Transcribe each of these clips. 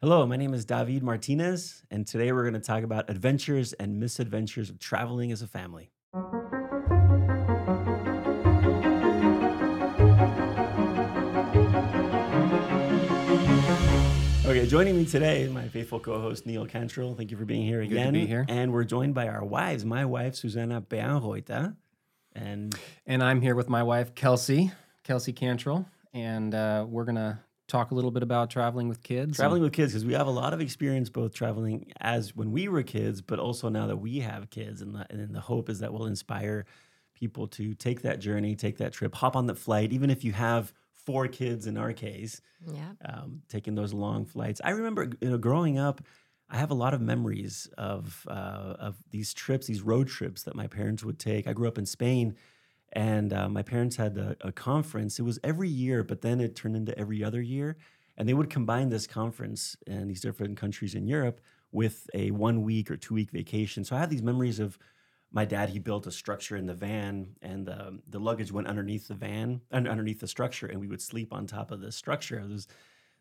Hello, my name is David Martinez, and today we're going to talk about adventures and misadventures of traveling as a family. Okay, joining me today, is my faithful co-host Neil Cantrall. Thank you for being here Good to again. be here. And we're joined by our wives. My wife Susanna Barnreuther, and And I'm here with my wife, Kelsey, Kelsey Cantrall, and uh, we're going to talk a little bit about traveling with kids. traveling with kids because we have a lot of experience both traveling as when we were kids, but also now that we have kids, and the, and the hope is that will inspire people to take that journey, take that trip, hop on the flight, even if you have four kids in our case, Yeah. um, taking those long flights. I remember, you know, growing up, I have a lot of memories of uh, of these trips, these road trips that my parents would take. I grew up in Spain, and uh, my parents had a, a conference. It was every year, but then it turned into every other year, and they would combine this conference in these different countries in Europe with a one week or two week vacation. So I have these memories of my dad he built a structure in the van and the, the luggage went underneath the van un- underneath the structure and we would sleep on top of the structure it was,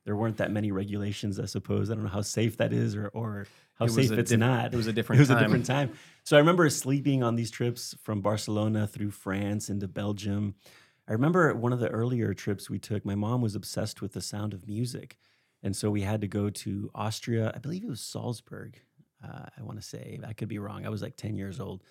there weren't that many regulations i suppose. I don't know how safe that is or, or how It safe it's diff- not. it was a different. Time. It was a different time. So i remember sleeping on these trips from barcelona through france into belgium. I remember one of the earlier trips we took my mom was obsessed with the sound of music. And so we had to go to austria. I believe it was salzburg uh, i want to say. I could be wrong. I was like 10 years old.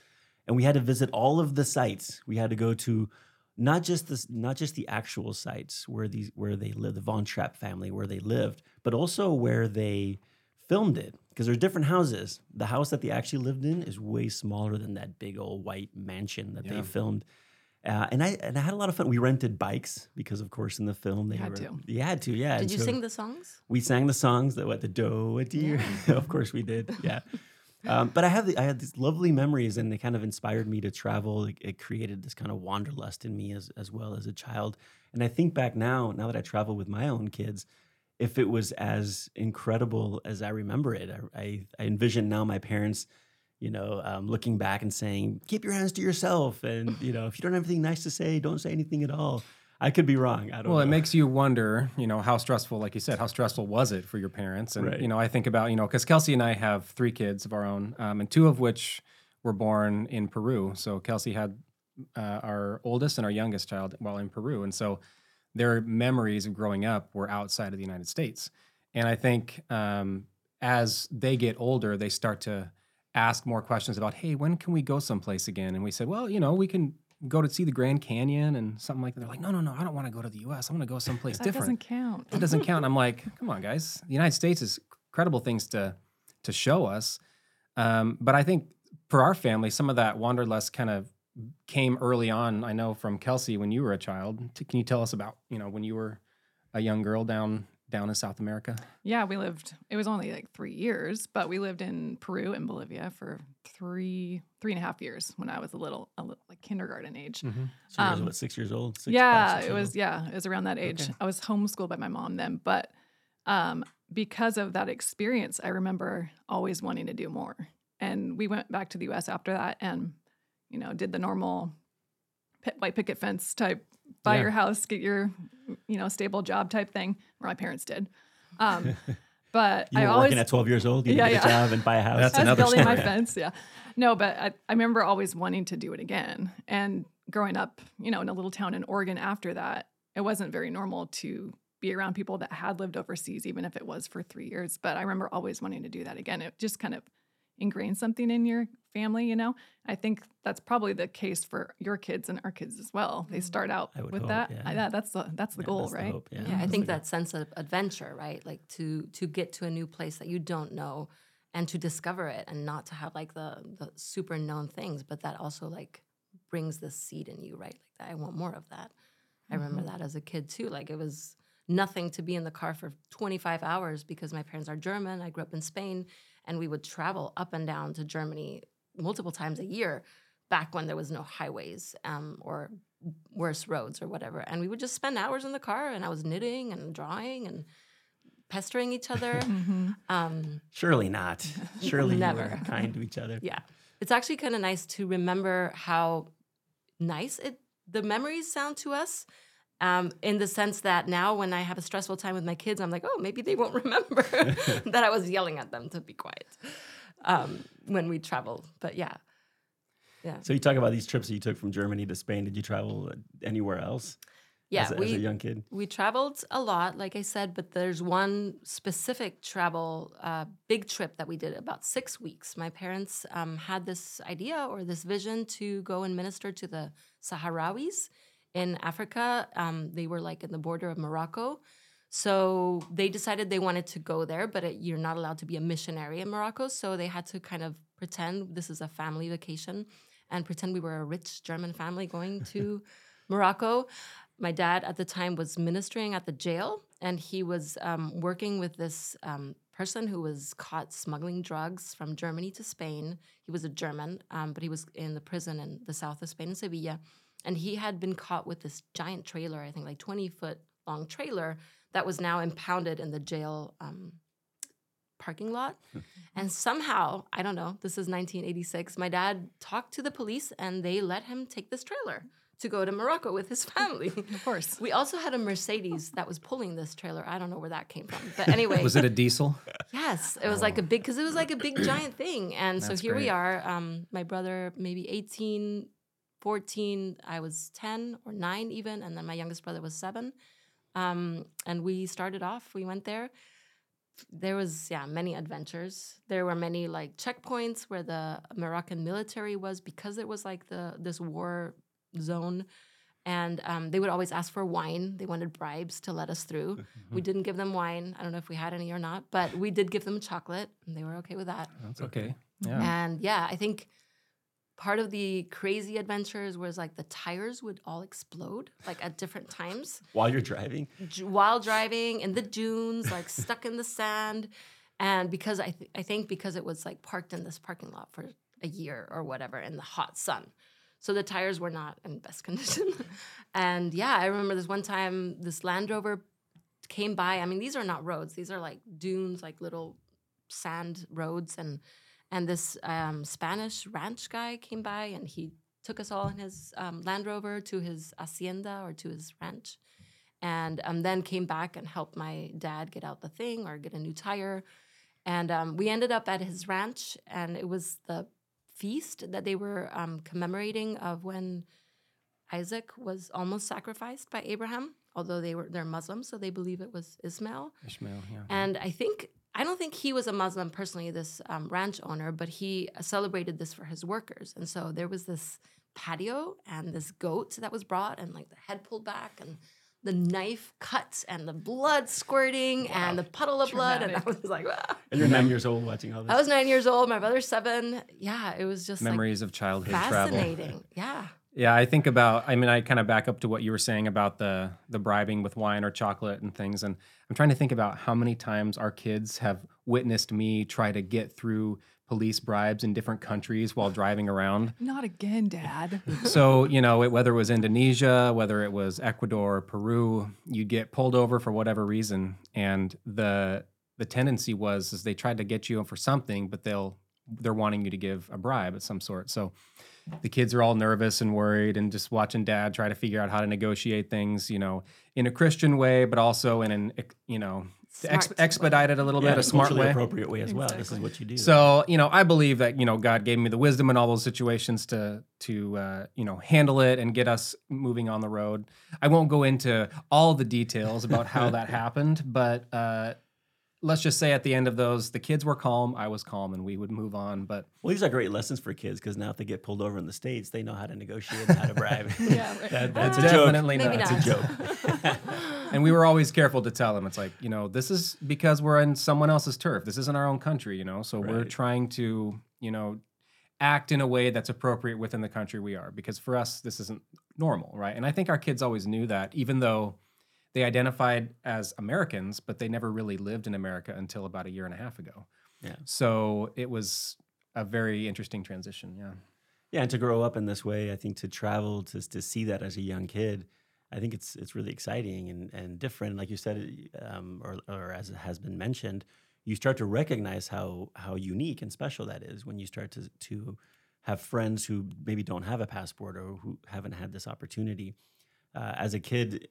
And we had to visit all of the sites. We had to go to not just this, not just the actual sites where these where they live, the Von Trapp family where they lived, but also where they filmed it. Because there's different houses. The house that they actually lived in is way smaller than that big old white mansion that they filmed. Uh, and I and I had a lot of fun. We rented bikes because, of course, in the film they Had were, to. You had to, yeah. Did And you so- sing the songs? we sang the songs that what the do a do you of course we did yeah um, but I have the, I had these lovely memories and they kind of inspired me to travel. It, it created this kind of wanderlust in me as as well as a child. And I think back now now that I travel with my own kids if it was as incredible as I remember it I, I, I envision now my parents you know um, looking back and saying keep your hands to yourself and you know if you don't have anything nice to say don't say anything at all I could be wrong I don't Well, know it makes you wonder, you know, how stressful, like you said, how stressful was it for your parents? And, Right. you know, I think about, you know, because Kelsey and I have three kids of our own, um, and two of which were born in Peru. So Kelsey had uh, our oldest and our youngest child while in Peru. And so their memories of growing up were outside of the United States. And I think um, as they get older, they start to ask more questions about, hey, when can we go someplace again? And we said, well, you know, we can go to see the Grand Canyon and something like that. They're like, no, no, no, I don't want to go to the US. I want to go someplace That different. That doesn't count. That doesn't count. I'm like, come on, guys. The United States is incredible things to to show us. Um, but I think for our family, some of that wanderlust kind of came early on. I know from Kelsey when you were a child. T- Can you tell us about you know when you were a young girl down down in South America? Yeah, we lived. It was only like three years, but we lived in Peru and Bolivia for three three and a half years when I was a little, a little like kindergarten age. so you was, um, what six years old six, five, yeah, six it was. old? Yeah, it was around that age. Okay. I was homeschooled by my mom then, but um, because of that experience, I remember always wanting to do more. And we went back to the U.S. after that, and you know, did the normal pit, white picket fence type, buy Yeah. your house, get your you know stable job type thing. Or my parents did. Um, but You I were always working at 12 years old. You Yeah, yeah, get a yeah. job and buy a house. That's I was another building my fence. Yeah. No, but I, I remember always wanting to do it again. And growing up, you know, in a little town in Oregon after that, it wasn't very normal to be around people that had lived overseas, even if it was for three years. But I remember always wanting to do that again. It just kind of ingrained something in your family, you know? I think that's probably the case for your kids and our kids as well. They start out I with hope, that. yeah. I- That's the that's the Yeah, goal, that's the right? hope, yeah. Yeah, I think that sense of adventure, right? Like to to get to a new place that you don't know and to discover it and not to have like the the super known things, but that also like brings the seed in you, right? Like I want more of that. I remember Mm-hmm. that as a kid too. Like it was nothing to be in the car for 25 hours because my parents are German. I grew up in Spain and we would travel up and down to Germany multiple times a year back when there was no highways um, or worse roads or whatever. And we would just spend hours in the car and I was knitting and drawing and pestering each other. hmm um, Surely not. Surely you Never. were kind to each other. yeah. It's actually kind of nice to remember how nice it the memories sound to us Um, in the sense that now when I have a stressful time with my kids, I'm like, oh, maybe they won't remember that I was yelling at them to be quiet um, when we travel. But yeah, yeah, So you talk about these trips that you took from Germany to Spain. Did you travel anywhere else? yeah. as, a, we as a young kid. we traveled a lot, like I said, but there's one specific travel, uh, big trip that we did about six weeks. My parents um, had this idea or this vision to go and minister to the Sahrawis in Africa. Um, they were like in the border of Morocco. So they decided they wanted to go there, but it, you're not allowed to be a missionary in Morocco. So they had to kind of pretend this is a family vacation and pretend we were a rich German family going to Morocco my dad at the time was ministering at the jail and he was um, working with this um, person who was caught smuggling drugs from germany to spain he was a german um, but he was in the prison in the south of spain in sevilla and he had been caught with this giant trailer i think like 20 foot long trailer that was now impounded in the jail um, parking lot and somehow i don't know this is 1986 my dad talked to the police and they let him take this trailer to go to Morocco with his family. Of course. We also had a Mercedes that was pulling this trailer. I don't know where that came from. But anyway, Was it a diesel? yes, it was like a big, because it was like a big giant thing. And so That's here we are. Um, my brother, maybe 18, 14. I was 10 or 9 even. And then my youngest brother was 7. Um, and we started off, we went there. There was, yeah, many adventures. There were many like checkpoints where the Moroccan military was because it was like the this war zone and um, they would always ask for wine they wanted bribes to let us through we didn't give them wine i don't know if we had any or not but we did give them chocolate and they were okay with that That's okay. Yeah. and yeah i think part of the crazy adventures was like the tires would all explode like at different times While you're driving, j- while driving in the dunes, like stuck in the sand. And because I, th- I think because it was like parked in this parking lot for a year or whatever in the hot sun. So the tires were not in best condition. and yeah, I remember this one time this Land Rover came by. I mean, these are not roads, these are like dunes, like little sand roads. And and this um, Spanish ranch guy came by and he took us all in his um, Land Rover to his hacienda or to his ranch and um, then came back and helped my dad get out the thing or get a new tire. And um, we ended up at his ranch, and it was the feast that they were um, commemorating of when Isaac was almost sacrificed by Abraham. Although they were they're Muslims, so they believe it was Ismail. Ishmael, yeah. And I think I don't think he was a Muslim personally, this um, ranch owner, but he celebrated this for his workers. And so there was this patio and this goat that was brought, and like the head pulled back, and the knife cuts, and the blood squirting, and the puddle of blood. And I was like, "Ah." and you're nine years old watching all this. I was nine years old. My brother's seven. Yeah, it was just Memories of childhood like travel. fascinating. Yeah. Yeah, I think about. I mean, I kind of back up to what you were saying about the the bribing with wine or chocolate and things, and I'm trying to think about how many times our kids have witnessed me try to get through police bribes in different countries while driving around. Not again, Dad. So you know, it, whether it was Indonesia, whether it was Ecuador, or Peru, you'd get pulled over for whatever reason, and the the tendency was is they tried to get you in for something, but they'll they're wanting you to give a bribe of some sort. So the kids are all nervous and worried and just watching dad try to figure out how to negotiate things, you know, in a Christian way, but also in an, you know, ex- Smart expedite it a little yeah, bit, a smart way. appropriate way as well. This is what you do. So, you know, I believe that, you know, God gave me the wisdom in all those situations to to uh, you know, handle it and get us moving on the road. I won't go into all the details about how that happened, but uh let's just say at the end of those, the kids were calm, I was calm, and we would move on. But well, these are great lessons for kids because now if they get pulled over in the states, they know how to negotiate and how to bribe. Yeah, right. That- that's a joke. definitely Maybe not. A joke. And we were always careful to tell them, it's like, you know, this is because we're in someone else's turf. This isn't our own country, you know. So we're trying to, you know, act in a way that's appropriate within the country we are. Because for us, this isn't normal, right? And I think our kids always knew that, even though they identified as Americans, but they never really lived in America until about a year and a half ago. Yeah. So it was a very interesting transition. Yeah. Yeah, and to grow up in this way, I think to travel to to see that as a young kid, I think it's it's really exciting and and different. Like you said, um, or or as has been mentioned, you start to recognize how how unique and special that is when you start to to have friends who maybe don't have a passport or who haven't had this opportunity. Uh, as a kid,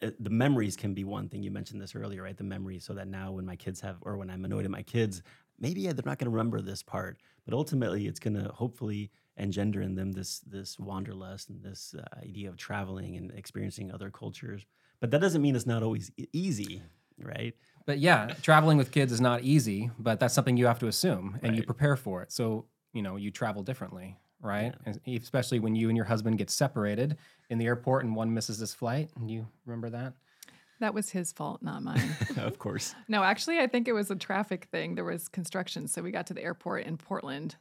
the memories can be one thing. You mentioned this earlier, right? The memories, so that now when my kids have, or when I'm annoyed at my kids, maybe they're not going to remember this part, but ultimately it's going to hopefully engender in them this this wanderlust and this uh, idea of traveling and experiencing other cultures. But that doesn't mean it's not always easy, right? But yeah, traveling with kids is not easy, but that's something you have to assume and you prepare for it. So, you know, you travel differently, right? And especially when you and your husband get separated in the airport and one misses his flight. And you remember that? That was his fault, not mine. of course. no, actually, I think it was a traffic thing. There was construction, so we got to the airport in Portland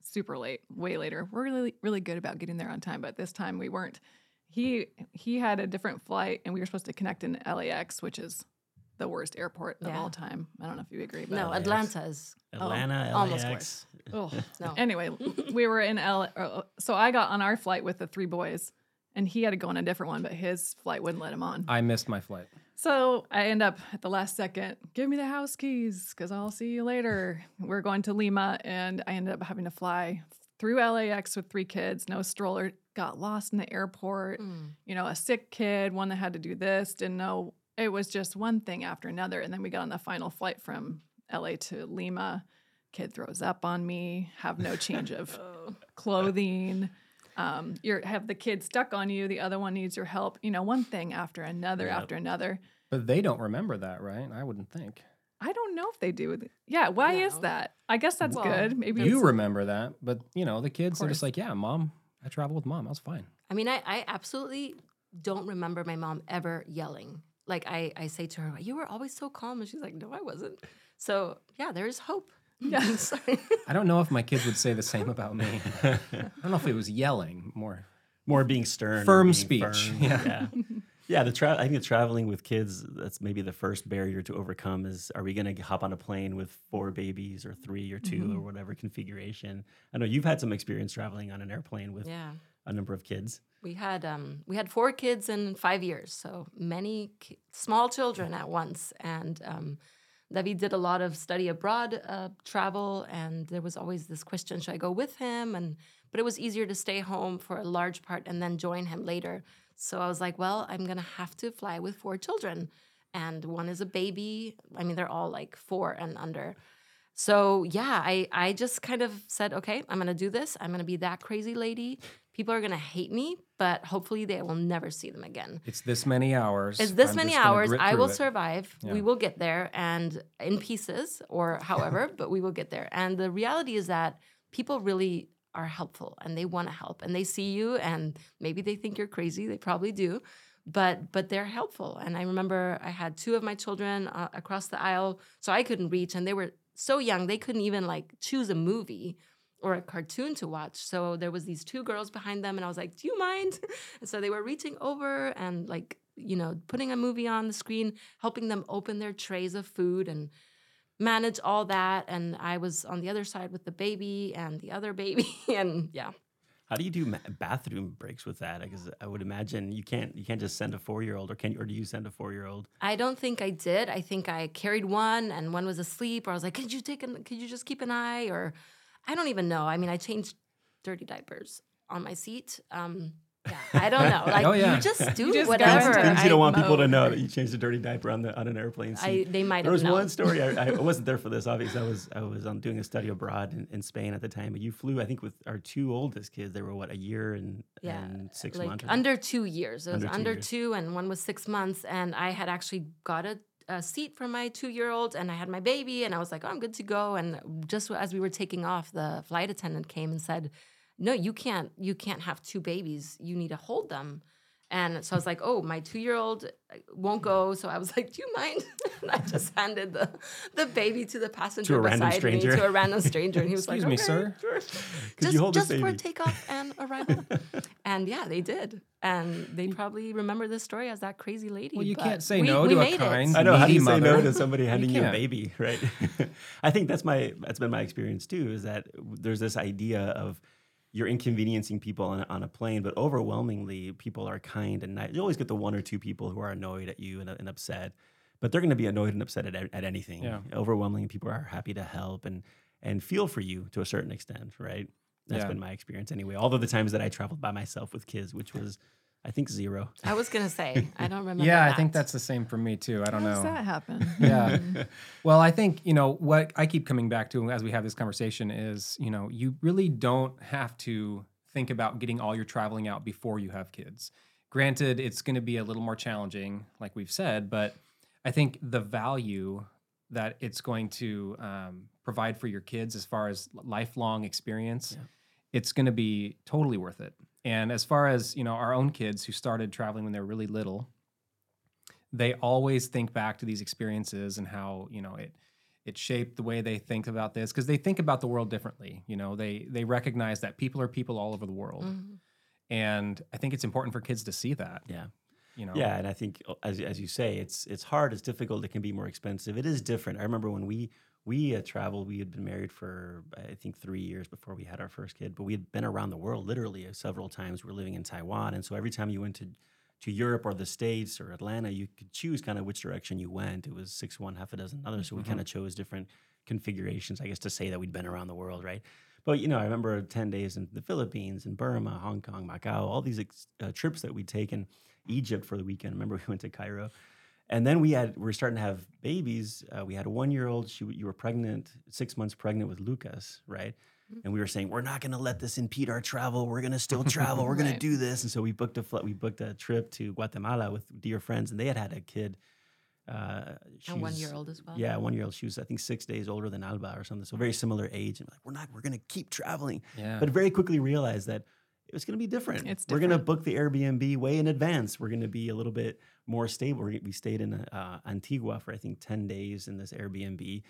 super late, way later. We're really, really good about getting there on time, but this time we weren't. He he had a different flight, and we were supposed to connect in LAX, which is the worst airport of all time. I don't know if you agree, but No, LAX. Atlanta is Atlanta, almost worse. oh no. Anyway, we were in L. uh, So I got on our flight with the three boys, and he had to go on a different one, but his flight wouldn't let him on. I missed my flight. So I end up at the last second, give me the house keys because I'll see you later. We're going to Lima, and I ended up having to fly through LAX with three kids, no stroller, got lost in the airport. Mm. You know, a sick kid, one that had to do this, didn't know. It was just one thing after another. And then we got on the final flight from LA to Lima. Kid throws up on me, have no change of Oh. clothing. Um, you have the kid stuck on you. The other one needs your help. You know, one thing after another Yep. after another. But they don't remember that, right? I wouldn't think. I don't know if they do. Yeah, why is that? I guess that's Well, good. Maybe You it's, remember that, but you know, the kids are just like, yeah, mom, I travel with mom. I was fine. I mean, I, I absolutely don't remember my mom ever yelling. Like I, I say to her, "You were always so calm," and she's like, "No, I wasn't." So yeah, there's hope. Yeah. I'm sorry. I don't know if my kids would say the same about me. I don't know if it was yelling more. More being stern, Firm being speech. firm. Yeah. yeah. Yeah, the tra- I think the traveling with kids that's maybe the first barrier to overcome is are we going to hop on a plane with four babies or three or 2 Mm-hmm. or whatever configuration? I know you've had some experience traveling on an airplane with yeah, a number of kids. we had um, we had four kids in five years, so many ki- small children at once, and um, David did a lot of study abroad uh, travel, and there was always this question: Should I go with him? And but it was easier to stay home for a large part and then join him later. So I was like, well, I'm gonna have to fly with four children, and one is a baby. I mean, they're all like four and under. So yeah, I I just kind of said, okay, I'm gonna do this. I'm gonna be that crazy lady. People are gonna hate me, but hopefully they will never see them again. It's this many hours. It's this I'm many hours. I will it. survive. Yeah. We will get there, and in pieces or however, but we will get there. And the reality is that people really are helpful, and they want to help, and they see you, and maybe they think you're crazy. They probably do, but but they're helpful. And I remember I had two of my children uh, across the aisle, so I couldn't reach, and they were so young they couldn't even like choose a movie or a cartoon to watch. So there was these two girls behind them and I was like, "Do you mind?" And so they were reaching over and like, you know, putting a movie on the screen, helping them open their trays of food and manage all that and I was on the other side with the baby and the other baby and yeah. How do you do ma- bathroom breaks with that? Because I would imagine you can't you can't just send a four year old, or can or do you send a four year old? I don't think I did. I think I carried one and one was asleep or I was like, "Could you take an could you just keep an eye?" or I don't even know. I mean, I changed dirty diapers on my seat. Um yeah, I don't know. Like Oh, yeah. you just do You just go whatever. Things you don't want people to know that you changed a dirty diaper on the on an airplane seat. I, they might There have was known. one story. I, I wasn't there for this. Obviously, I was I was um, doing a study abroad in, in Spain at the time. But you flew, I think, with our two oldest kids. They were what a year and, Yeah, and six like months. under two years. It was Under two under two, and one was six months. And I had actually got a, a seat for my two year old, and I had my baby, and I was like, oh, I'm good to go. And just as we were taking off, the flight attendant came and said, No, you can't. You can't have two babies. You need to hold them. And so I was like, oh, my two year old uh, won't go. So I was like, do you mind? and I just handed the, the baby to the passenger To a random beside stranger. me, to a random stranger. And he was Excuse like, me, "Okay, sir." sure." Could just you hold just this for baby? takeoff and arrival. and yeah, they did. And they mm. probably remember this story as that crazy lady. Well, you can't say we- no we to a made it. kind- I know. How do you needy say no mother. to somebody handing you, a baby, right? I think that's my that's been my experience too. Is that there's this idea of you're inconveniencing people on, on a plane, but overwhelmingly people are kind and nice. You always get the one or two people who are annoyed at you and, and upset, but they're going to be annoyed and upset at, at anything. Yeah. Overwhelmingly, people are happy to help and and feel for you to a certain extent, right? That's Yeah. been my experience anyway. All of the times that I traveled by myself with kids, which was I think zero. I was gonna say I don't remember. yeah, I think that's the same for me too. I don't How know. does that happen? Yeah. well, I think, you know, what I keep coming back to as we have this conversation is, you know, you really don't have to think about getting all your traveling out before you have kids. Granted, it's going to be a little more challenging, like we've said, but I think the value that it's going to um, provide for your kids as far as lifelong experience, Yeah. it's going to be totally worth it. And as far as, you know, our own kids who started traveling when they were really little, they always think back to these experiences and how you know it it shaped the way they think about this because they think about the world differently you know they they recognize that people are people all over the world Mhm. and i think it's important for kids to see that Yeah. you know Yeah, and I think as as you say, it's it's hard, it's difficult, it can be more expensive. It is different. I remember when we we uh, traveled, we had been married for I think three years before we had our first kid, but we had been around the world literally several times. We were living in Taiwan, and so every time you went to to Europe or the States or Atlanta, you could choose kind of which direction you went. It was six one, half a dozen others. So we Mhm. kind of chose different configurations, I guess, to say that we'd been around the world, right? But you know, I remember ten days in the Philippines, in Burma, Hong Kong, Macau, all these ex- uh, trips that we'd taken. Egypt for the weekend. Remember, we went to Cairo, and then we had we were starting to have babies. Uh, we had a one year old. She you were pregnant, six months pregnant with Lucas, right? And we were saying we're not going to let this impede our travel. We're going to still travel. We're going Right. to do this. And so we booked a fl- we booked a trip to Guatemala with dear friends, and they had had a kid. Uh, And one year old as well. Yeah, one year old. She was I think six days older than Alba or something. So very similar age. And like we're not. We're going to keep traveling yeah but very quickly realized that it was going to be different. It's We're going to book the Airbnb way in advance. We're going to be a little bit more stable. We we stayed in uh, Antigua for I think ten days in this Airbnb.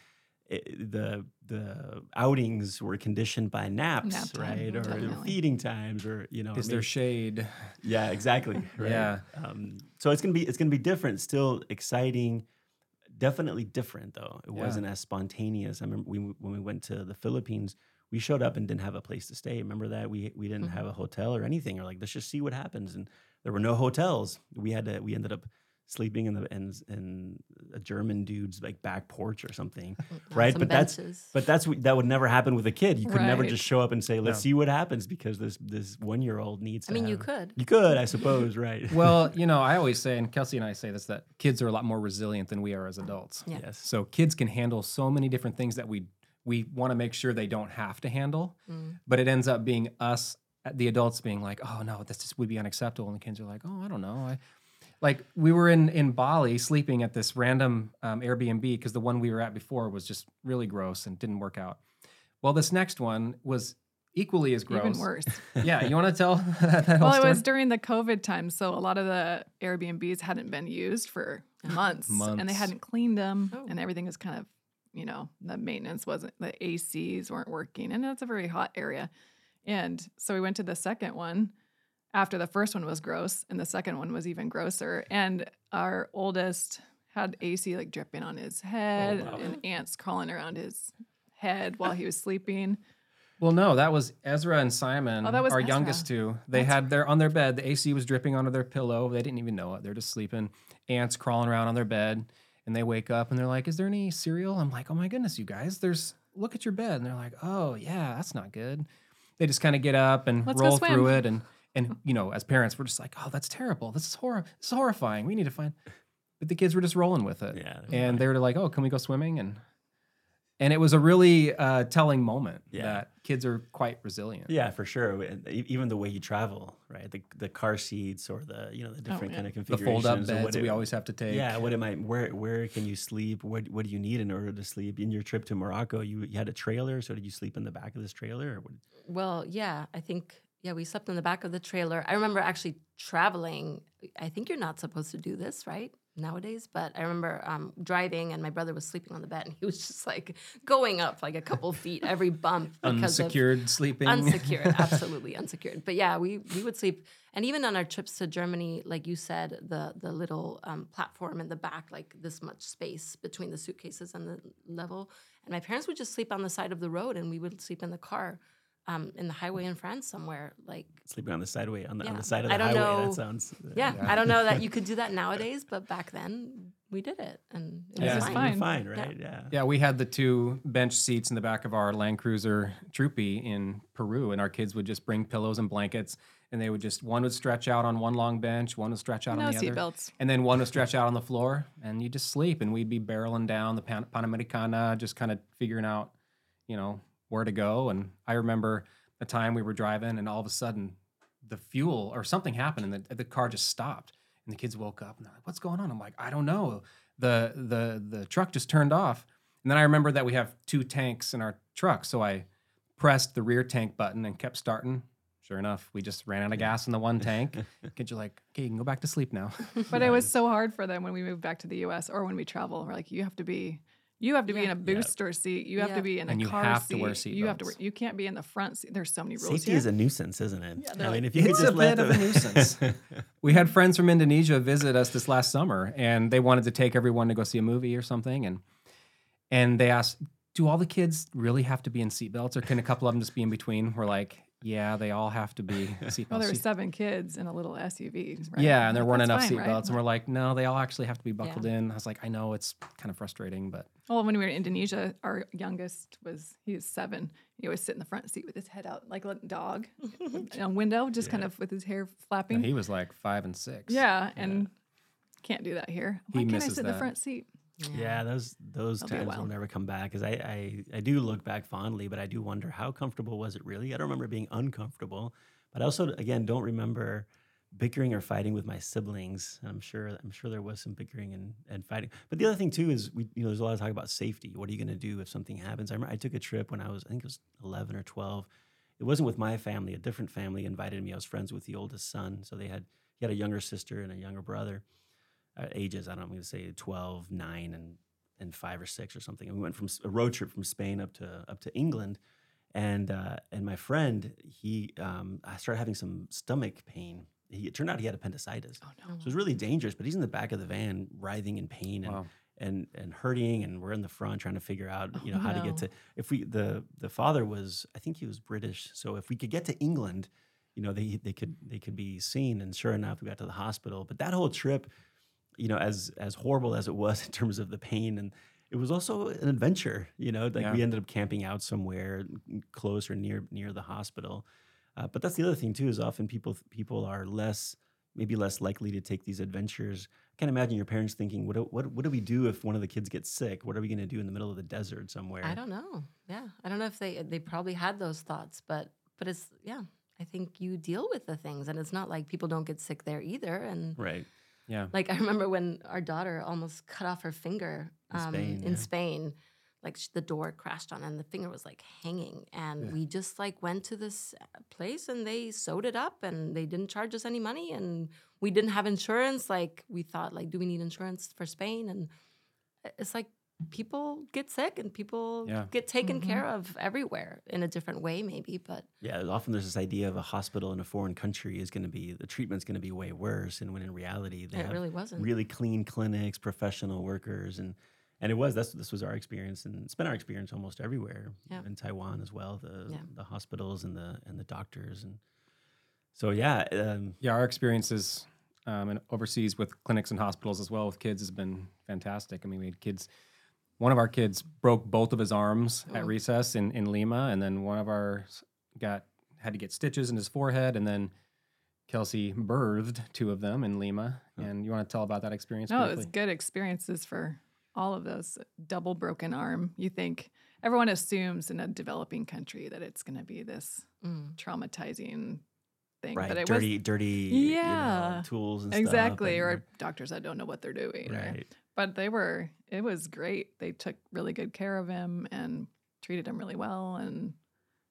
It- the the outings were conditioned by naps, Nap time, right, or definitely. feeding times, or you know, is or there shade yeah, exactly. Right? Yeah. Um, so it's gonna be it's gonna be different. Still exciting. Definitely different though. It Yeah. wasn't as spontaneous. I remember we, when we went to the Philippines, we showed up and didn't have a place to stay. Remember that we we didn't Mhm. have a hotel or anything. Or like let's just see what happens. And there were no hotels. We had to. We ended up sleeping in the in, in a German dude's like back porch or something. Right, some but that's- But that's that would never happen with a kid. You could never just show up and say, "Let's No. see what happens," because this this one year old needs. To. I to mean, you could. You could, I suppose, right? well you know i always say and kelsey and i say this that kids are a lot more resilient than we are as adults Yeah. Yes. so kids can handle so many different things that we we want to make sure they don't have to handle Mm. but it ends up being us the adults being like oh no this just would be unacceptable and the kids are like oh i don't know i like we were in in bali sleeping at this random um, airbnb because the one we were at before was just really gross and didn't work out well this next one was equally as gross Even worse. yeah you want to tell that, that whole well, it was during the COVID time, so a lot of the Airbnbs hadn't been used for months, and they hadn't cleaned them, Oh. and everything was kind of, you know, the maintenance wasn't, the ACs weren't working, and it's a very hot area, and so we went to the second one after the first one was gross, and the second one was even grosser, and our oldest had AC like dripping on his head oh, wow. and ants crawling around his head while he was sleeping. Well, no, that was Ezra and Simon, Oh, our Ezra. youngest two. They That's had their on their bed. The AC was dripping onto their pillow. They didn't even know it. They're just sleeping. Ants crawling around on their bed, and they wake up and they're like, "Is there any cereal?" I'm like, "Oh my goodness, you guys! There's look at your bed." And they're like, "Oh yeah, that's not good." They just kind of get up and Let's roll through it, and and you know, as parents, we're just like, "Oh, that's terrible. This is horror. This is horrifying. We need to find." But the kids were just rolling with it, Yeah. and they were like, "Oh, can we go swimming?" and and it was a really uh, telling moment Yeah. that kids are quite resilient. Yeah, for sure. And e- Even the way you travel, right? The the car seats or the you know the different yeah. kind of The configurations. fold up of beds what it- we always have to take. Yeah, what am I? Where where can you sleep? What what do you need in order to sleep? In your trip to Morocco, you, you had a trailer, so did you sleep in the back of this trailer? Or what? Well, yeah, I think yeah, we slept in the back of the trailer. I remember actually traveling. I think you're not supposed to do this, right? Nowadays, but I remember um, driving and my brother was sleeping on the bed and he was just like going up like a couple feet every bump Unsecured sleeping. unsecured, absolutely unsecured. But yeah, we we would sleep, and even on our trips to Germany, like you said, the the little um, platform in the back, like this much space between the suitcases and the level, and my parents would just sleep on the side of the road, and we would sleep in the car. Um, in the highway in France somewhere, like Sleeping on the sideway on the, on the side of the I the don't highway. know. That sounds yeah, Yeah. I don't know that you could do that nowadays, but back then we did it, and it Yeah. was It's fine. fine, fine. right? Yeah. Yeah, we had the two bench seats in the back of our Land Cruiser Troopy in Peru, and our kids would just bring pillows and blankets, and they would just one would stretch out on one long bench, one would stretch out No on the other, seatbelts. and then one would stretch out on the floor, and you just sleep, and we'd be barreling down the Pan- Panamericana, just kind of figuring out, you know, where to go. And I remember the time we were driving, and all of a sudden, the fuel or something happened, and the, the car just stopped, and the kids woke up, and they're like, "What's going on?" I'm like, "I don't know. the the The truck just turned off." And then I remember that we have two tanks in our truck, so I pressed the rear tank button and kept starting. Sure enough, we just ran out of gas in the one tank. Kids are like, "Okay, you can go back to sleep now." But it was so hard for them when we moved back to the U.S. or when we travel. We're like, you have to be, you have to be in a booster seat. You have Yeah. to be in a And you car have to seat. wear You have to. Wear, you can't be in the front seat. There's so many rules Safety here. is a nuisance, isn't it? they're I mean, if you could it's just a bit of a nuisance. we had friends from Indonesia visit us this last summer, and they wanted to take everyone to go see a movie or something, and and they asked, "Do all the kids really have to be in seatbelts, or can a couple of them just be in between?" We're like, "Yeah, they all have to be seatbelts." well, there were seven kids in a little SUV. Right? Yeah, and there weren't that's enough seatbelts, right? and we're like, "No, they all actually have to be buckled Yeah. in." I was like, "I know it's kind of frustrating, but Well, when we were in Indonesia, our youngest was he was seven. He always sit in the front seat with his head out like a dog, in a window, just kind of with his hair flapping. he was like five and six. yeah, and can't do that here. He Why can't I misses sit in the front seat? Yeah, those those That'll times will never come back. Because I, I I do look back fondly, but I do wonder how comfortable was it really? I don't remember being uncomfortable, but I also again don't remember bickering or fighting with my siblings. I'm sure I'm sure there was some bickering and, and fighting. But the other thing too is we you know there's a lot of talk about safety. What are you going to do if something happens? I remember I took a trip when I was I think it was 11 or 12. It wasn't with my family. A different family invited me. I was friends with the oldest son, so they had he had a younger sister and a younger brother uh, ages. I don't know, I'm going to say 12, 9, and and five or six or something. And we went from a road trip from Spain up to up to England, and uh, and my friend he um, I started having some stomach pain. He, it turned out he had appendicitis, Oh so it was really dangerous. But he's in the back of the van, writhing in pain and Wow. and and hurting, and we're in the front trying to figure out you know Oh, how to get to. If we the the father was I think he was British, so if we could get to England, you know they they could they could be seen. And sure enough, we got to the hospital. But that whole trip you know, as as horrible as it was in terms of the pain, and it was also an adventure. You know, like Yeah. we ended up camping out somewhere close or near near the hospital. Uh, but that's the other thing too is often people people are less maybe less likely to take these adventures. I can't imagine your parents thinking, what do, what what do we do if one of the kids gets sick? What are we going to do in the middle of the desert somewhere? I don't know. Yeah, I don't know if they they probably had those thoughts, but but it's yeah. I think you deal with the things, and it's not like people don't get sick there either. And Right. Yeah. like I remember when our daughter almost cut off her finger In um, Spain, in yeah. Spain. Like the door crashed on, and the finger was like hanging. And Yeah. we just like went to this uh, place, and they sewed it up, and they didn't charge us any money, and we didn't have insurance. Like we thought, like, do we need insurance for Spain? And it's like people get sick, and people Yeah. get taken Mhm. care of everywhere in a different way, maybe. But Yeah, often there's this idea of a hospital in a foreign country is going to be the treatment's going to be way worse, and when in reality they it have really wasn't. really clean clinics, professional workers, and and it was that's this was our experience, and it's been our experience almost everywhere Yeah. in Taiwan as well. The Yeah. the hospitals and the and the doctors, and so yeah, um, Yeah, our experiences um, and overseas with clinics and hospitals as well with kids has been fantastic. I mean, we had kids. One of our kids broke both of his arms at Oh. recess in, in Lima, and then one of our got had to get stitches in his forehead, and then Kelsey birthed two of them in Lima. And you want to tell about that experience? No, it was good experiences for all of those. Double broken arm. You think everyone assumes in a developing country that it's going to be this Mm. traumatizing thing, right, but it dirty, dirty, you know, Yeah, tools and exactly, stuff, or doctors that don't know what they're doing. and, or- right. But they were. It was great. They took really good care of him and treated him really well, and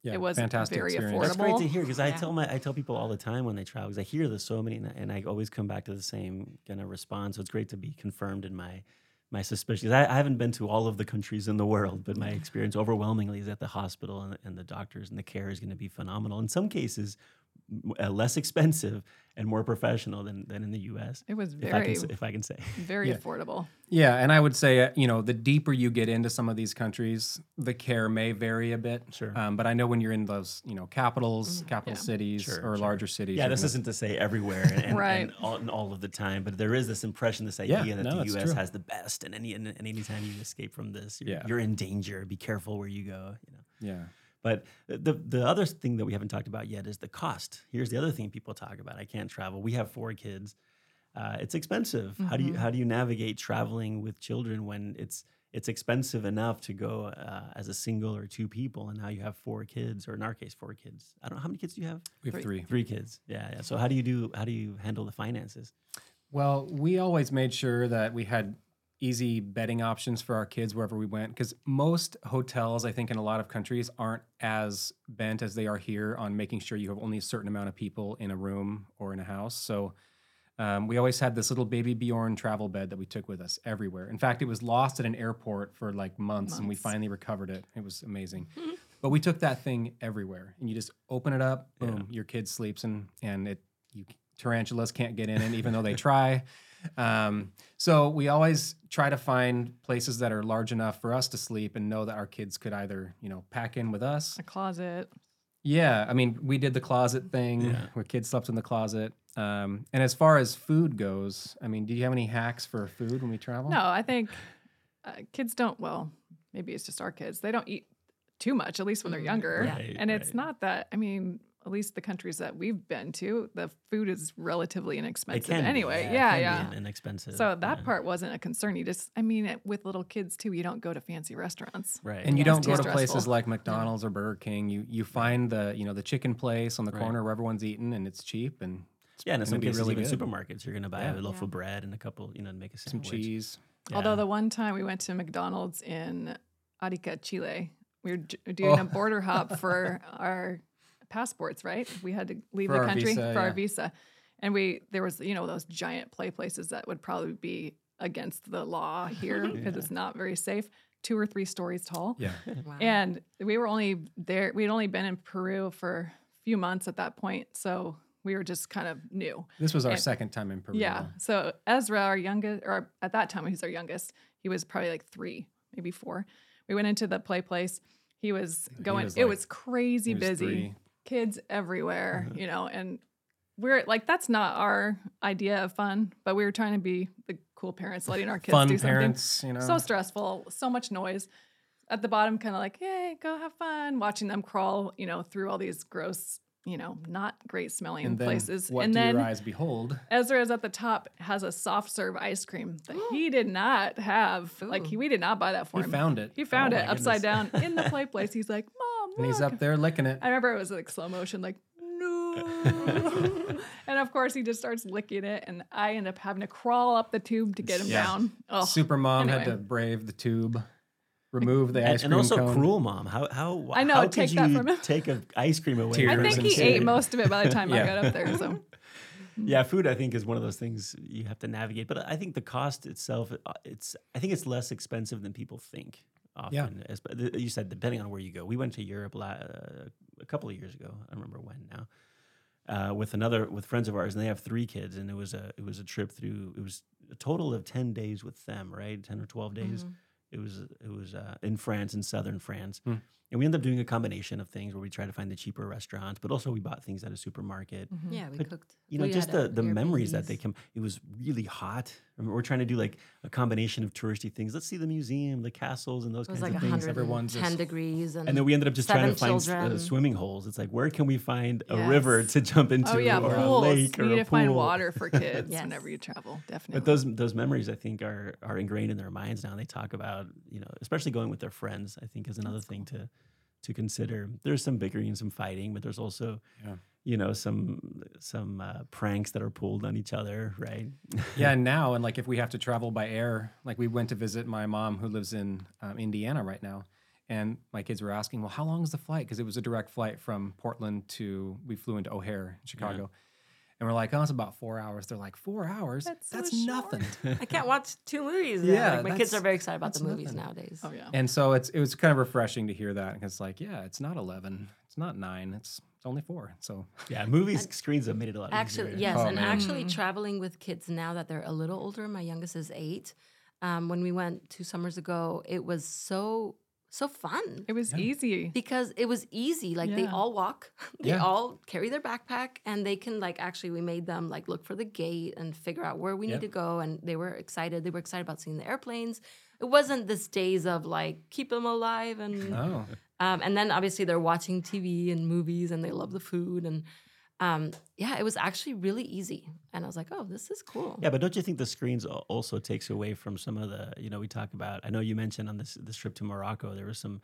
yeah, it was fantastic very experience. That's great to hear because I tell my I tell people all the time when they travel because I hear this so many and I- and I always come back to the same kind of response. So it's great to be confirmed in my my suspicions. I, I haven't been to all of the countries in the world, but my experience overwhelmingly is at the hospital and, and the doctors and the care is going to be phenomenal. In some cases, m- uh, less expensive and more professional than, than in the U.S. it was If I very, can say, if I can say. very Yeah. affordable. Yeah, and I would say, uh, you know, the deeper you get into some of these countries, the care may vary a bit. Sure. Um, but I know when you're in those, you know, capitals, Mhm. capital Yeah. cities Sure, or sure. larger cities. Yeah, this gonna- isn't to say everywhere and, and, Right. and, all, and all of the time, but there is this impression, this Yeah, idea that no, the U.S. true. has the best, and any and, and anytime you escape from this, you're, Yeah. you're in danger. Be careful where you go. You know. Yeah. But the the other thing that we haven't talked about yet is the cost. Here's the other thing people talk about. I can't travel. We have four kids. Uh, it's expensive. How do you Mhm. how do you navigate traveling with children when it's it's expensive enough to go uh, as a single or two people, and now you have four kids, or in our case, four kids. I don't know how many kids do you have. We have Three. three. Three kids. Yeah, yeah. So how do you do? How do you handle the finances? Well, we always made sure that we had easy bedding options for our kids wherever we went because most hotels, I think, in a lot of countries aren't as bent as they are here on making sure you have only a certain amount of people in a room or in a house. So um, we always had this little baby Bjorn travel bed that we took with us everywhere. In fact, it was lost at an airport for like months, and we finally recovered it. It was amazing. but we took that thing everywhere, and you just open it up, Yeah. boom, your kid sleeps, and and it you tarantulas can't get in it even though they try. Um, so we always try to find places that are large enough for us to sleep and know that our kids could either you know pack in with us A closet. yeah, I mean, we did the closet thing Yeah. where kids slept in the closet. Um, and as far as food goes, I mean, do you have any hacks for food when we travel? No, I think uh, kids don't. Well, maybe it's just our kids. They don't eat too much, at least when they're Mm, younger. yeah. Right, and it's right. not that. I mean, at least the countries that we've been to, the food is relatively It inexpensive can be, anyway. it Yeah, can yeah. in- inexpensive. So that yeah. part wasn't a concern. You just, I mean, with little kids too, you don't go to fancy restaurants. right? And you don't go too to places like McDonald's or Burger King. You you find the you know the chicken place on the Right. corner where everyone's eating and it's cheap and it's yeah, and in some be cases, really even good. supermarkets, you're going to buy Yeah. a loaf Yeah. of bread and a couple, you know, to make a sandwich. some sandwich. cheese. Although the one time we went to McDonald's in Arica, Chile, we were d- doing Oh. a border hop for our passports, right? We had to leave For the country visa, for our visa. And we there was, you know, those giant play places that would probably be against the law here because Yeah. it's not very safe, two or three stories tall. Yeah. Wow. And we were only there, we'd only been in Peru for a few months at that point. So we were just kind of new. This was our And- second time in Peru. Yeah. So Ezra, our youngest, or at that time, he was our youngest. He was probably like three, maybe four. We went into the play place. He was going. was it was crazy he was busy. three. Kids everywhere, uh-huh. you know, and we're like, that's not our idea of fun, but we were trying to be the cool parents, letting our kids Fun do something. parents, you know. So stressful, so much noise. At the bottom, kind of like, hey, go have fun, watching them crawl, you know, through all these gross, you know, not great smelling and then places. what and do then your eyes behold? Ezra is at the top, has a soft serve ice cream that he did not have. Like he, we did not buy that for He him. He found it. He found Oh it my upside down in the play place. He's like, Mom, and he's up there licking it. I remember it was like slow motion, like, no. and of course, he just starts licking it, and I end up having to crawl up the tube to get him Yeah. down. Oh, Super mom had Anyway. to brave the tube, remove the ice and cream and also cone. cruel mom. How how I know, How take could that you from him. take a ice cream away? Tears I from think he somebody? ate most of it by the time I Yeah. got up there. So Yeah, food I think is one of those things you have to navigate. But I think the cost itself, uh, it's I think it's less expensive than people think. Often, Yeah. As- you said depending on where you go. We went to Europe la- uh, a couple of years ago. I don't remember when now. Uh, with another with friends of ours, and they have three kids, and it was a it was a trip through. It was a total of ten days with them, right? Ten or twelve days. Mhm. It was it was uh, in France, in southern France, Hmm. And we end up doing a combination of things where we try to find the cheaper restaurants, but also we bought things at a supermarket Yeah, we But, cooked. you know, We just the the memories that they come. It was really hot. Remember, we're trying to do like a combination of touristy things. Let's see the museum, the castles, and those It was kinds like of things. Everyone's 110 just- degrees, and, And then we ended up just trying to seven find uh, swimming holes. It's like where can we find a river to jump into, oh yeah, or pools. a lake, you or need a to find water for kids Yes. whenever you travel. Definitely. But those those memories, I think, are are ingrained in their minds now. And they talk about, you know, especially going with their friends. I think is another That's thing to to consider. There's some bickering and some fighting, but there's also, Yeah. you know, some some uh, pranks that are pulled on each other, right? yeah, and now and like if we have to travel by air, like we went to visit my mom who lives in um, Indiana right now, and my kids were asking, well, how long is the flight? Because it was a direct flight from Portland to we flew into O'Hare, in Chicago, and we're like, oh, it's about four hours. They're like, four hours? That's so nothing. I can't watch two movies. Yeah, Yeah, like, my kids are very excited about the movies nothing. nowadays. oh yeah. and so it's it was kind of refreshing to hear that. It's like, yeah, it's not eleven, it's not nine, it's it's only four. So yeah, movies screens have made it a lot Actually, easier. yes, Oh, and man. actually Mhm. traveling with kids now that they're a little older. My youngest is eight. Um, when we went two summers ago, it was so so fun It was Yeah. easy. because it was easy. Like they all walk, they Yeah. all carry their backpack, and they can like actually we made them like look for the gate and figure out where we Yep. need to go, and they were excited. They were excited about seeing the airplanes. It wasn't this days of like keep them alive and oh, Um, and then obviously they're watching TV and movies and they love the food. And um, yeah, it was actually really easy. And I was like, oh, this is cool. Yeah, but don't you think the screens also takes away from some of the, you know, we talk about. I know you mentioned on this this trip to Morocco there was some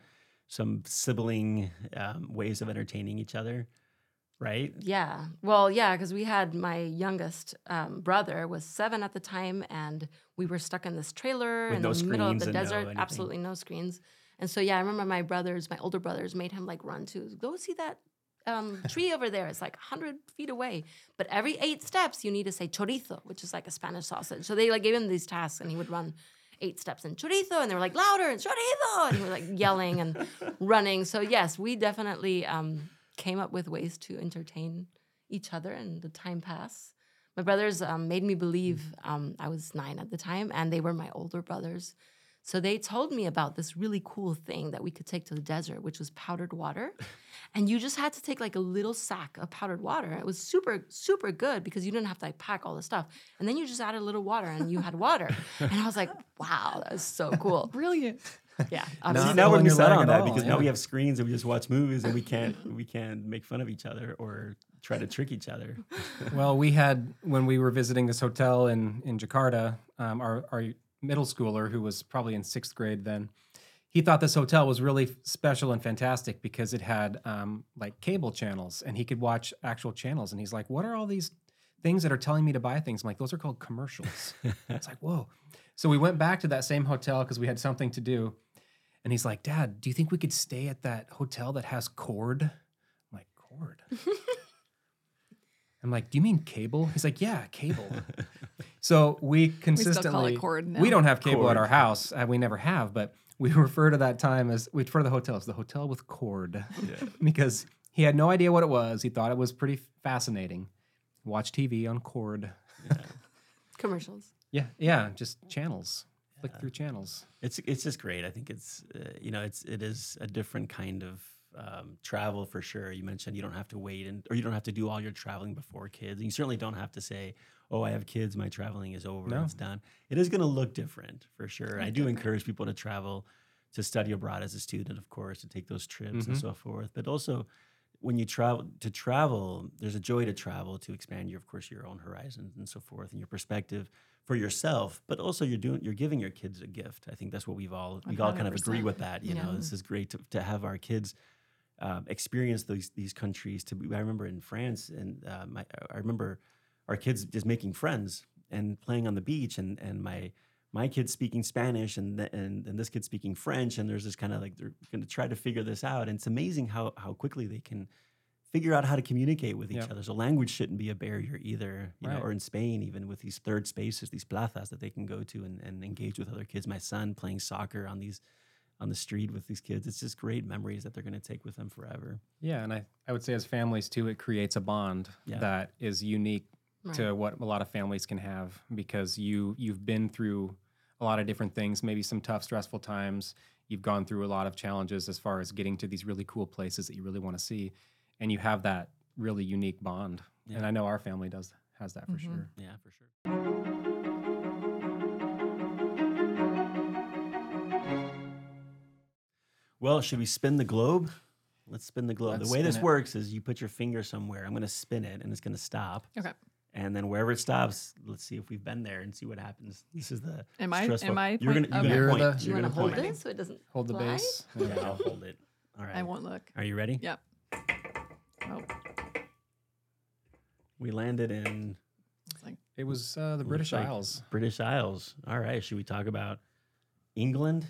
some sibling um, ways of entertaining each other, right? Yeah. Well, yeah, because we had my youngest um, brother was seven at the time, and we were stuck in this trailer With in no the middle of the and no desert. Absolutely no screens. And so, yeah, I remember my brothers, my older brothers, made him like run to go see that um, tree over there. It's like 100 feet away. But every eight steps, you need to say chorizo, which is like a Spanish sausage. So they like gave him these tasks, and he would run eight steps in chorizo, and they were like louder and chorizo, and he was like yelling and running. So yes, we definitely um, came up with ways to entertain each other, and the time pass. My brothers um, made me believe um, I was nine at the time, and they were my older brothers. So they told me about this really cool thing that we could take to the desert, which was powdered water. And you just had to take like a little sack of powdered water. It was super, super good because you didn't have to like pack all the stuff. And then you just added a little water and you had water. and I was like, wow, that was so cool. Brilliant. Yeah. See, obviously. now we're your missing out on at that all, because now we have screens and we just watch movies and we can't we can't make fun of each other or try to trick each other. Well, we had when we were visiting this hotel in in Jakarta, um, our our middle schooler who was probably in sixth grade then, he thought this hotel was really special and fantastic because it had um, like cable channels and he could watch actual channels. And he's like, "What are all these things that are telling me to buy things?" I'm like, "Those are called commercials." it's like, whoa. So we went back to that same hotel because we had something to do. And he's like, Dad, do you think we could stay at that hotel that has cord? I'm like, cord? I'm like, do you mean cable? He's like, yeah, cable. so we consistently cord now. we don't have cable Cord. at our house. Uh, we never have, but we refer to that time as we refer to the hotel as the hotel with cord because he had no idea what it was. He thought it was pretty fascinating. Watch TV on cord. Commercials. Yeah, yeah, just channels. Flick through channels. It's it's just great. I think it's uh, you know it's it is a different kind of um, travel for sure. You mentioned you don't have to wait and or you don't have to do all your traveling before kids. And you certainly don't have to say, "Oh, I have kids. My traveling is over. No. It's done." It is going to look different for sure. I do encourage people to travel to study abroad as a student, of course, to take those trips and Mhm. so forth. But also, when you travel to travel, there's a joy to travel to expand your, of course, your own horizons and so forth, and your perspective for yourself. But also, you're doing, you're giving your kids a gift. I think that's what we've all, we all kind of agree with that. You know, this is great to, to have our kids um, experience these these countries. To be, I remember in France, and uh, my, I remember our kids just making friends and playing on the beach, and and my my kid speaking Spanish and th- and and this kid speaking French, and there's this kind of like they're going to try to figure this out, and it's amazing how how quickly they can figure out how to communicate with each Yep. other. So language shouldn't be a barrier either, you know. Right. Or in Spain, even with these third spaces, these plazas that they can go to and, and engage with other kids. My son playing soccer on these on the street with these kids. It's just great memories that they're going to take with them forever. Yeah, and I, I would say as families too, it creates a bond Yeah. that is unique Right. to what a lot of families can have because you you've been through a lot of different things, maybe some tough, stressful times. You've gone through a lot of challenges as far as getting to these really cool places that you really want to see, and you have that really unique bond. And I know our family does has that for Mhm. sure. Yeah, for sure. Well, should we spin the globe? Let's spin the globe. Let's the way this it. works is you put your finger somewhere. I'm going to spin it and it's going to stop. Okay. And then wherever it stops, let's see if we've been there and see what happens. This is the Am I- stressful- am I You're gonna, you're okay. gonna point. the- you You're gonna hold point. this so it doesn't Hold the fly? base. Yeah, I'll hold it. All right. I won't look. Are you ready? Yep. Oh, We landed in It was uh, the British like Isles. British Isles. All right. Should we talk about England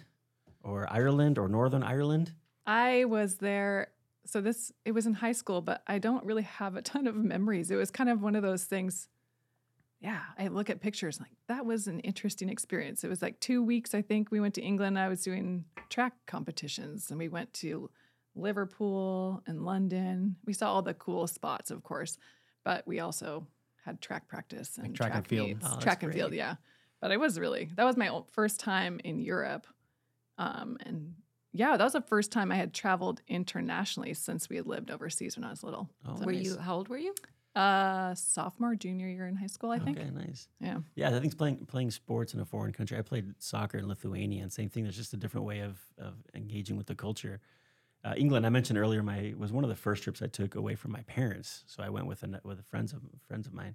or Ireland or Northern Ireland? I was there. So this it was in high school, but I don't really have a ton of memories. It was kind of one of those things. Yeah, I look at pictures like that was an interesting experience. It was like two weeks, I think. We went to England. I was doing track competitions, and we went to Liverpool and London. We saw all the cool spots, of course, but we also had track practice and track and field. Oh, track and field, yeah. But it was really that was my first time in Europe, um, and yeah, that was the first time I had traveled internationally since we had lived overseas when I was little. Oh, So Were nice. you? How old were you? Uh, sophomore, junior year in high school, I think. Okay, nice. Yeah. Yeah, I think playing playing sports in a foreign country. I played soccer in Lithuania, and same thing. There's just a different way of of engaging with the culture. uh, England. I mentioned earlier, my was one of the first trips I took away from my parents. So I went with a, with friends of friends of mine,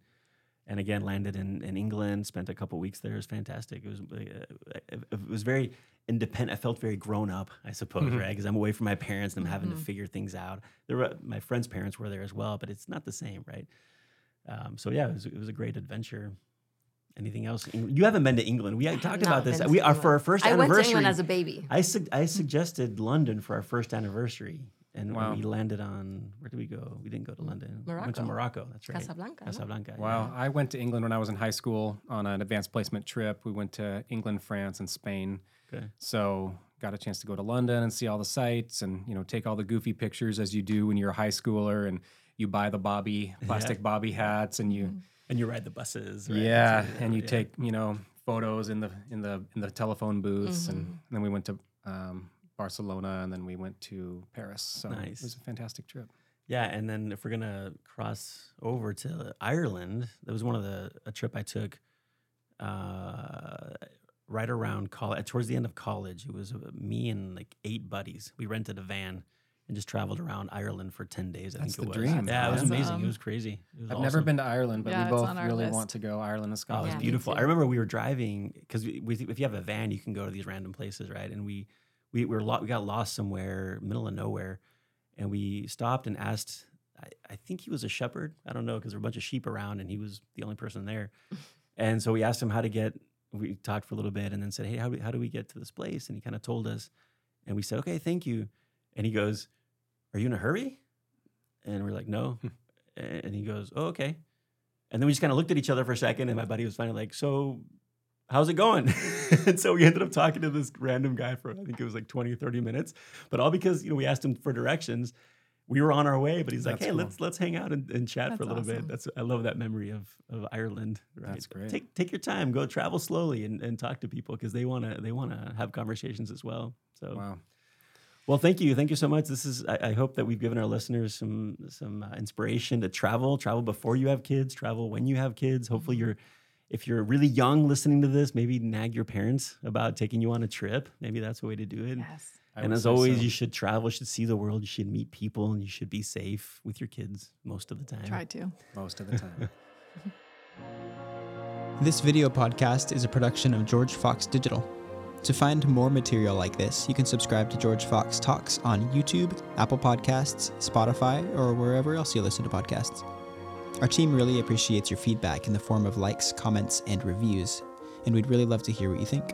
and again landed in, in England. Spent a couple weeks there. It was fantastic. It was uh, it was very independent. I felt very grown up, I suppose, Mhm. right? Because I'm away from my parents and I'm having to Mhm. figure things out. There were my friends' parents were there as well, but it's not the same, right? Um, so yeah, it was, it was a great adventure. Anything else? You haven't been to England. We I had have talked about this. We are for our first I went to anniversary. England as a baby. I su- I suggested London for our first anniversary, and Wow. we landed on where did we go? We didn't go to London. We went to Morocco. Morocco. That's right. Casablanca. Casablanca. Wow. yeah. I went to England when I was in high school on an advanced placement trip. We went to England, France, and Spain. Okay. So got a chance to go to London and see all the sights and, you know, take all the goofy pictures as you do when you're a high schooler and you buy the bobby, plastic bobby hats and you And you ride the buses. Right? yeah, That's- and you yeah. take, you know, photos in the in the in the telephone booths and Mhm. then we went to um, Barcelona and then we went to Paris. So Nice. it was a fantastic trip. Yeah, and then if we're gonna cross over to Ireland, that was one of the a trip I took uh, right around college, towards the end of college. It was uh, me and like eight buddies. We rented a van and just traveled around Ireland for ten days. I That's think it the was. dream. Yeah, it was That's amazing. It was crazy. It was I've never been to Ireland, but Yeah, we both really list. want to go Ireland and Oh, it Scotland. was Yeah, beautiful. I remember we were driving because we, we, if you have a van, you can go to these random places, right? And we we were lo- we got lost somewhere, middle of nowhere, and we stopped and asked. I, I think he was a shepherd. I don't know because there were a bunch of sheep around, and he was the only person there. and so we asked him how to get. We talked for a little bit, and then said, "Hey, how do, how do we get to this place?" And he kind of told us, and we said, "Okay, thank you." And he goes, "Are you in a hurry?" And we're like, "No." Hmm. and he goes, "Oh, okay." And then we just kind of looked at each other for a second, and my buddy was finally like, "So, how's it going?" and so we ended up talking to this random guy for I think it was like 20 or 30 minutes, but all because you know we asked him for directions. We were on our way, but he's like, "Hey, cool. let's let's hang out and, and chat for a That's little bit." That's I love that memory of of Ireland. Right? That's great. Take take your time, go travel slowly, and, and talk to people because they wanna they wanna have conversations as well. So Wow. well, thank you, thank you so much. This is I, I hope that we've given our listeners some some uh, inspiration to travel, travel before you have kids, travel when you have kids. Hopefully, you're if you're really young listening to this, maybe nag your parents about taking you on a trip. Maybe that's a way to do it. Yes. And as always, so. you should travel, you should see the world, you should meet people, and you should be safe with your kids most of the time. Try to. most of the time. This video podcast is a production of George Fox Digital. To find more material like this, you can subscribe to George Fox Talks on YouTube, Apple Podcasts, Spotify, or wherever else you listen to podcasts. Our team really appreciates your feedback in the form of likes, comments, and reviews, and we'd really love to hear what you think.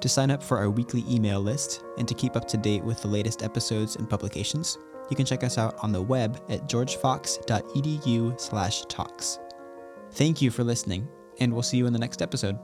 To sign up for our weekly email list and to keep up to date with the latest episodes and publications, you can check us out on the web at georgefox.edu/talks. Thank you for listening, and we'll see you in the next episode.